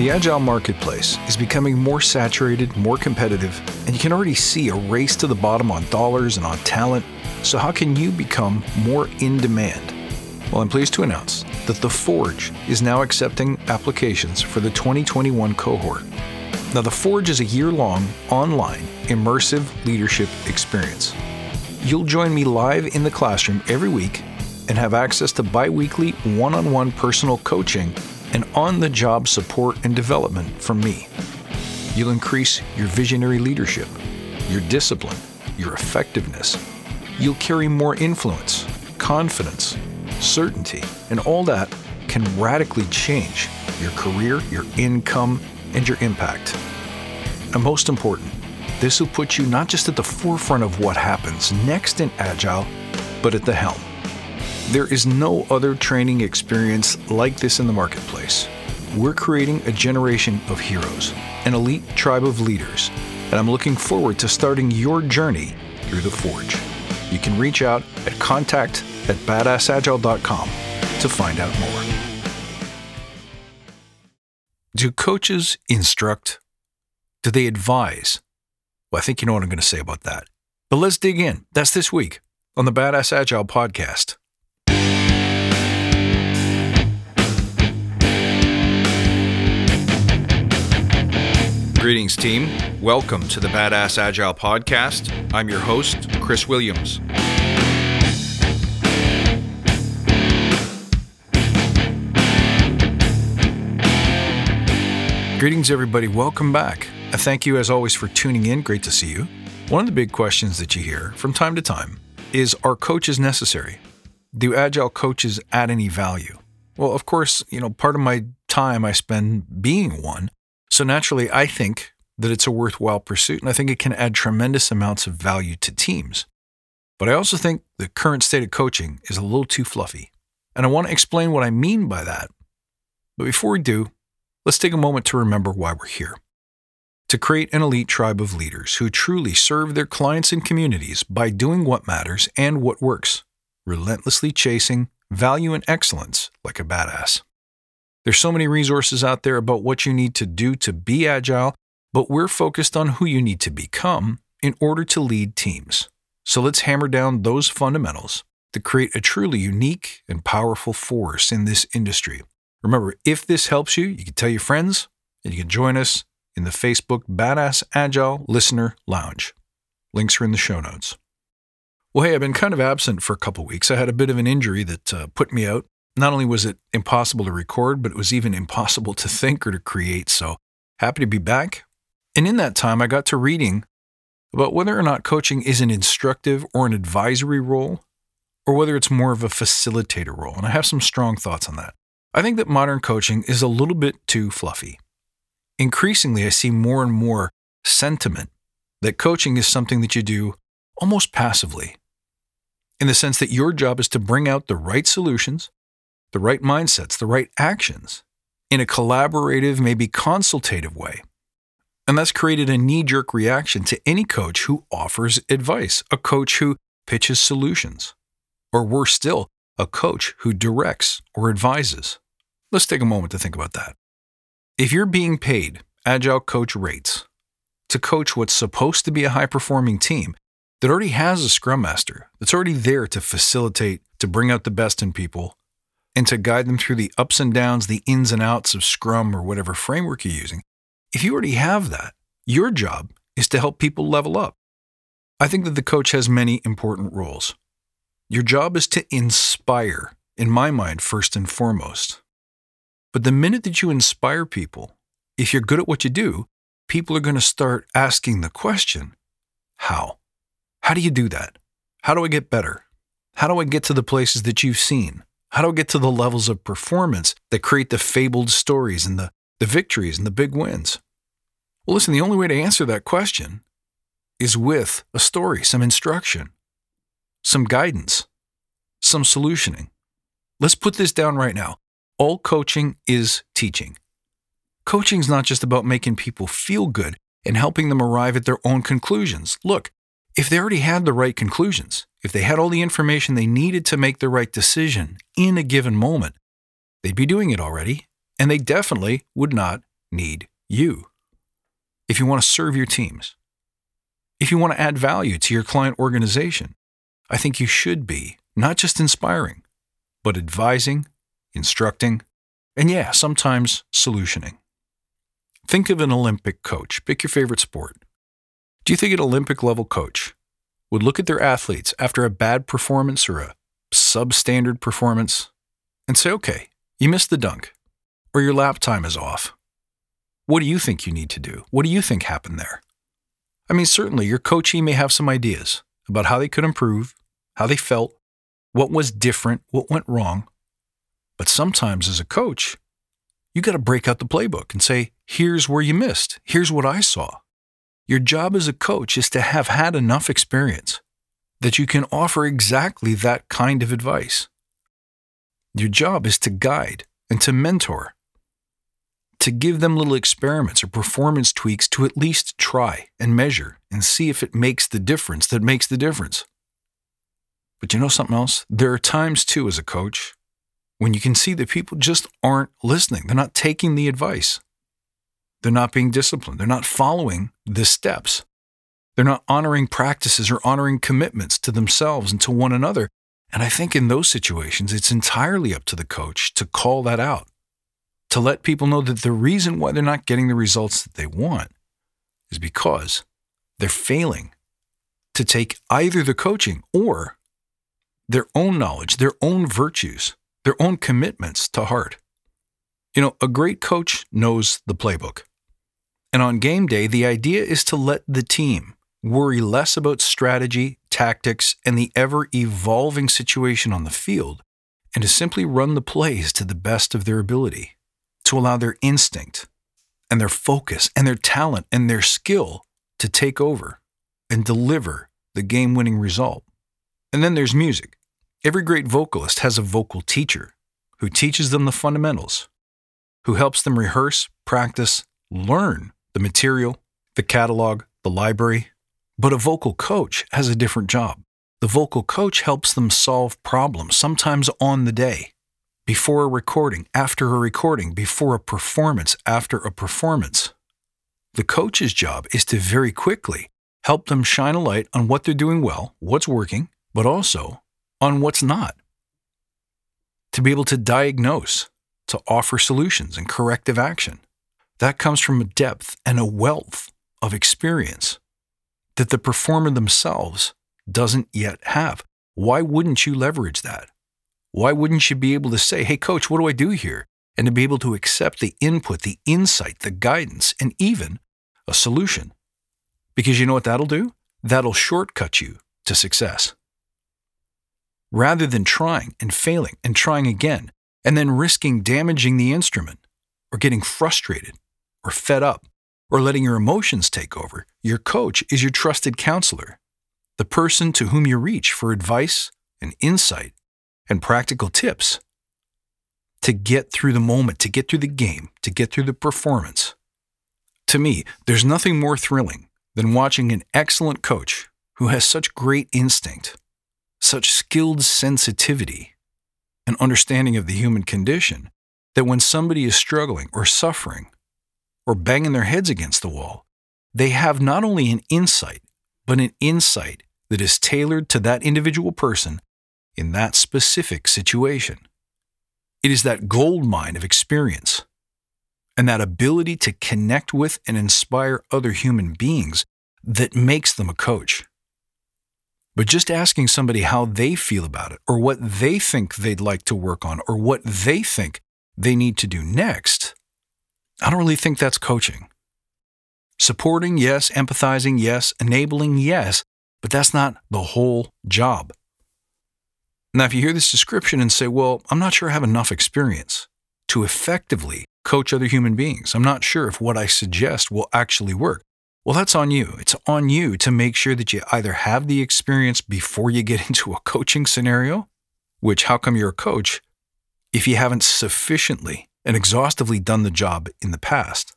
The agile marketplace is becoming more saturated, more competitive, and you can already see a race to the bottom on dollars and on talent. So, how can you become more in demand? Well, I'm pleased to announce that The Forge is now accepting applications for the 2021 cohort. Now, The Forge is a year long, online, immersive leadership experience. You'll join me live in the classroom every week and have access to bi weekly one on one personal coaching and on the job support and development from me. You'll increase your visionary leadership, your discipline, your effectiveness. You'll carry more influence, confidence, certainty, and all that can radically change your career, your income, and your impact. And most important, this will put you not just at the forefront of what happens next in Agile, but at the helm. There is no other training experience like this in the marketplace. We're creating a generation of heroes, an elite tribe of leaders, and I'm looking forward to starting your journey through the Forge. You can reach out at contact at badassagile.com to find out more. Do coaches instruct? Do they advise? Well, I think you know what I'm going to say about that. But let's dig in. That's this week on the Badass Agile podcast. Greetings, team. Welcome to the Badass Agile podcast. I'm your host, Chris Williams. Greetings, everybody. Welcome back. I thank you, as always, for tuning in. Great to see you. One of the big questions that you hear from time to time is Are coaches necessary? Do agile coaches add any value? Well, of course, you know, part of my time I spend being one so naturally, I think that it's a worthwhile pursuit, and I think it can add tremendous amounts of value to teams. But I also think the current state of coaching is a little too fluffy. And I want to explain what I mean by that. But before we do, let's take a moment to remember why we're here. To create an elite tribe of leaders who truly serve their clients and communities by doing what matters and what works, relentlessly chasing value and excellence like a badass. There's so many resources out there about what you need to do to be agile, but we're focused on who you need to become in order to lead teams. So let's hammer down those fundamentals to create a truly unique and powerful force in this industry. Remember, if this helps you, you can tell your friends and you can join us in the Facebook Badass Agile Listener Lounge. Links are in the show notes. Well, hey, I've been kind of absent for a couple weeks. I had a bit of an injury that uh, put me out not only was it impossible to record, but it was even impossible to think or to create. So happy to be back. And in that time, I got to reading about whether or not coaching is an instructive or an advisory role, or whether it's more of a facilitator role. And I have some strong thoughts on that. I think that modern coaching is a little bit too fluffy. Increasingly, I see more and more sentiment that coaching is something that you do almost passively, in the sense that your job is to bring out the right solutions the right mindsets, the right actions in a collaborative, maybe consultative way. And that's created a knee jerk reaction to any coach who offers advice, a coach who pitches solutions, or worse still, a coach who directs or advises. Let's take a moment to think about that. If you're being paid agile coach rates to coach what's supposed to be a high performing team that already has a scrum master, that's already there to facilitate, to bring out the best in people, and to guide them through the ups and downs, the ins and outs of Scrum or whatever framework you're using, if you already have that, your job is to help people level up. I think that the coach has many important roles. Your job is to inspire, in my mind, first and foremost. But the minute that you inspire people, if you're good at what you do, people are going to start asking the question how? How do you do that? How do I get better? How do I get to the places that you've seen? How do I get to the levels of performance that create the fabled stories and the, the victories and the big wins? Well, listen, the only way to answer that question is with a story, some instruction, some guidance, some solutioning. Let's put this down right now. All coaching is teaching. Coaching is not just about making people feel good and helping them arrive at their own conclusions. Look, if they already had the right conclusions, if they had all the information they needed to make the right decision in a given moment, they'd be doing it already, and they definitely would not need you. If you want to serve your teams, if you want to add value to your client organization, I think you should be not just inspiring, but advising, instructing, and yeah, sometimes solutioning. Think of an Olympic coach. Pick your favorite sport. Do you think an Olympic level coach would look at their athletes after a bad performance or a substandard performance and say, okay, you missed the dunk, or your lap time is off. What do you think you need to do? What do you think happened there? I mean, certainly your coachee may have some ideas about how they could improve, how they felt, what was different, what went wrong. But sometimes as a coach, you got to break out the playbook and say, here's where you missed. Here's what I saw. Your job as a coach is to have had enough experience that you can offer exactly that kind of advice. Your job is to guide and to mentor, to give them little experiments or performance tweaks to at least try and measure and see if it makes the difference that makes the difference. But you know something else? There are times too, as a coach, when you can see that people just aren't listening. They're not taking the advice. They're not being disciplined. They're not following the steps. They're not honoring practices or honoring commitments to themselves and to one another. And I think in those situations, it's entirely up to the coach to call that out, to let people know that the reason why they're not getting the results that they want is because they're failing to take either the coaching or their own knowledge, their own virtues, their own commitments to heart. You know, a great coach knows the playbook. And on game day, the idea is to let the team worry less about strategy, tactics, and the ever evolving situation on the field, and to simply run the plays to the best of their ability, to allow their instinct and their focus and their talent and their skill to take over and deliver the game winning result. And then there's music. Every great vocalist has a vocal teacher who teaches them the fundamentals, who helps them rehearse, practice, learn the material, the catalog, the library. But a vocal coach has a different job. The vocal coach helps them solve problems, sometimes on the day, before a recording, after a recording, before a performance, after a performance. The coach's job is to very quickly help them shine a light on what they're doing well, what's working, but also on what's not. To be able to diagnose, to offer solutions and corrective action. That comes from a depth and a wealth of experience that the performer themselves doesn't yet have. Why wouldn't you leverage that? Why wouldn't you be able to say, hey, coach, what do I do here? And to be able to accept the input, the insight, the guidance, and even a solution. Because you know what that'll do? That'll shortcut you to success. Rather than trying and failing and trying again, and then risking damaging the instrument or getting frustrated or fed up or letting your emotions take over, your coach is your trusted counselor, the person to whom you reach for advice and insight and practical tips to get through the moment, to get through the game, to get through the performance. To me, there's nothing more thrilling than watching an excellent coach who has such great instinct, such skilled sensitivity, and understanding of the human condition that when somebody is struggling or suffering or banging their heads against the wall, they have not only an insight, but an insight that is tailored to that individual person in that specific situation. It is that gold mine of experience and that ability to connect with and inspire other human beings that makes them a coach. But just asking somebody how they feel about it, or what they think they'd like to work on, or what they think they need to do next, I don't really think that's coaching. Supporting, yes. Empathizing, yes. Enabling, yes. But that's not the whole job. Now, if you hear this description and say, well, I'm not sure I have enough experience to effectively coach other human beings, I'm not sure if what I suggest will actually work. Well, that's on you. It's on you to make sure that you either have the experience before you get into a coaching scenario, which, how come you're a coach if you haven't sufficiently and exhaustively done the job in the past.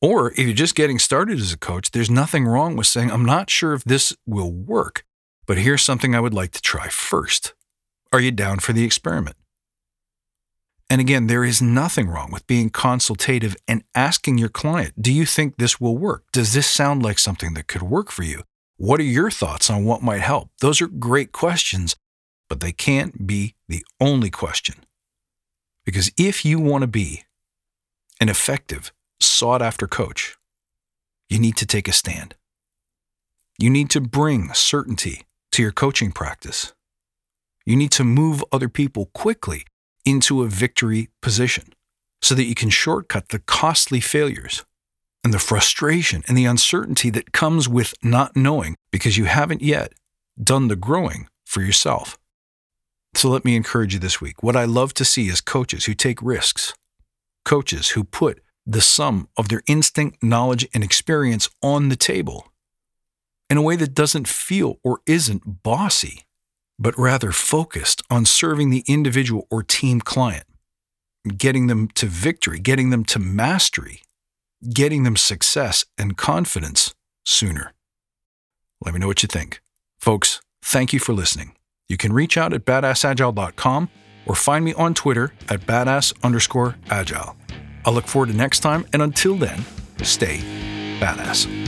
Or if you're just getting started as a coach, there's nothing wrong with saying, I'm not sure if this will work, but here's something I would like to try first. Are you down for the experiment? And again, there is nothing wrong with being consultative and asking your client, Do you think this will work? Does this sound like something that could work for you? What are your thoughts on what might help? Those are great questions, but they can't be the only question. Because if you want to be an effective, sought after coach, you need to take a stand. You need to bring certainty to your coaching practice. You need to move other people quickly into a victory position so that you can shortcut the costly failures and the frustration and the uncertainty that comes with not knowing because you haven't yet done the growing for yourself. So let me encourage you this week. What I love to see is coaches who take risks, coaches who put the sum of their instinct, knowledge, and experience on the table in a way that doesn't feel or isn't bossy but rather focused on serving the individual or team client, getting them to victory, getting them to mastery, getting them success and confidence sooner. Let me know what you think. Folks, thank you for listening. You can reach out at badassagile.com or find me on Twitter at badass underscore agile. I'll look forward to next time, and until then, stay badass.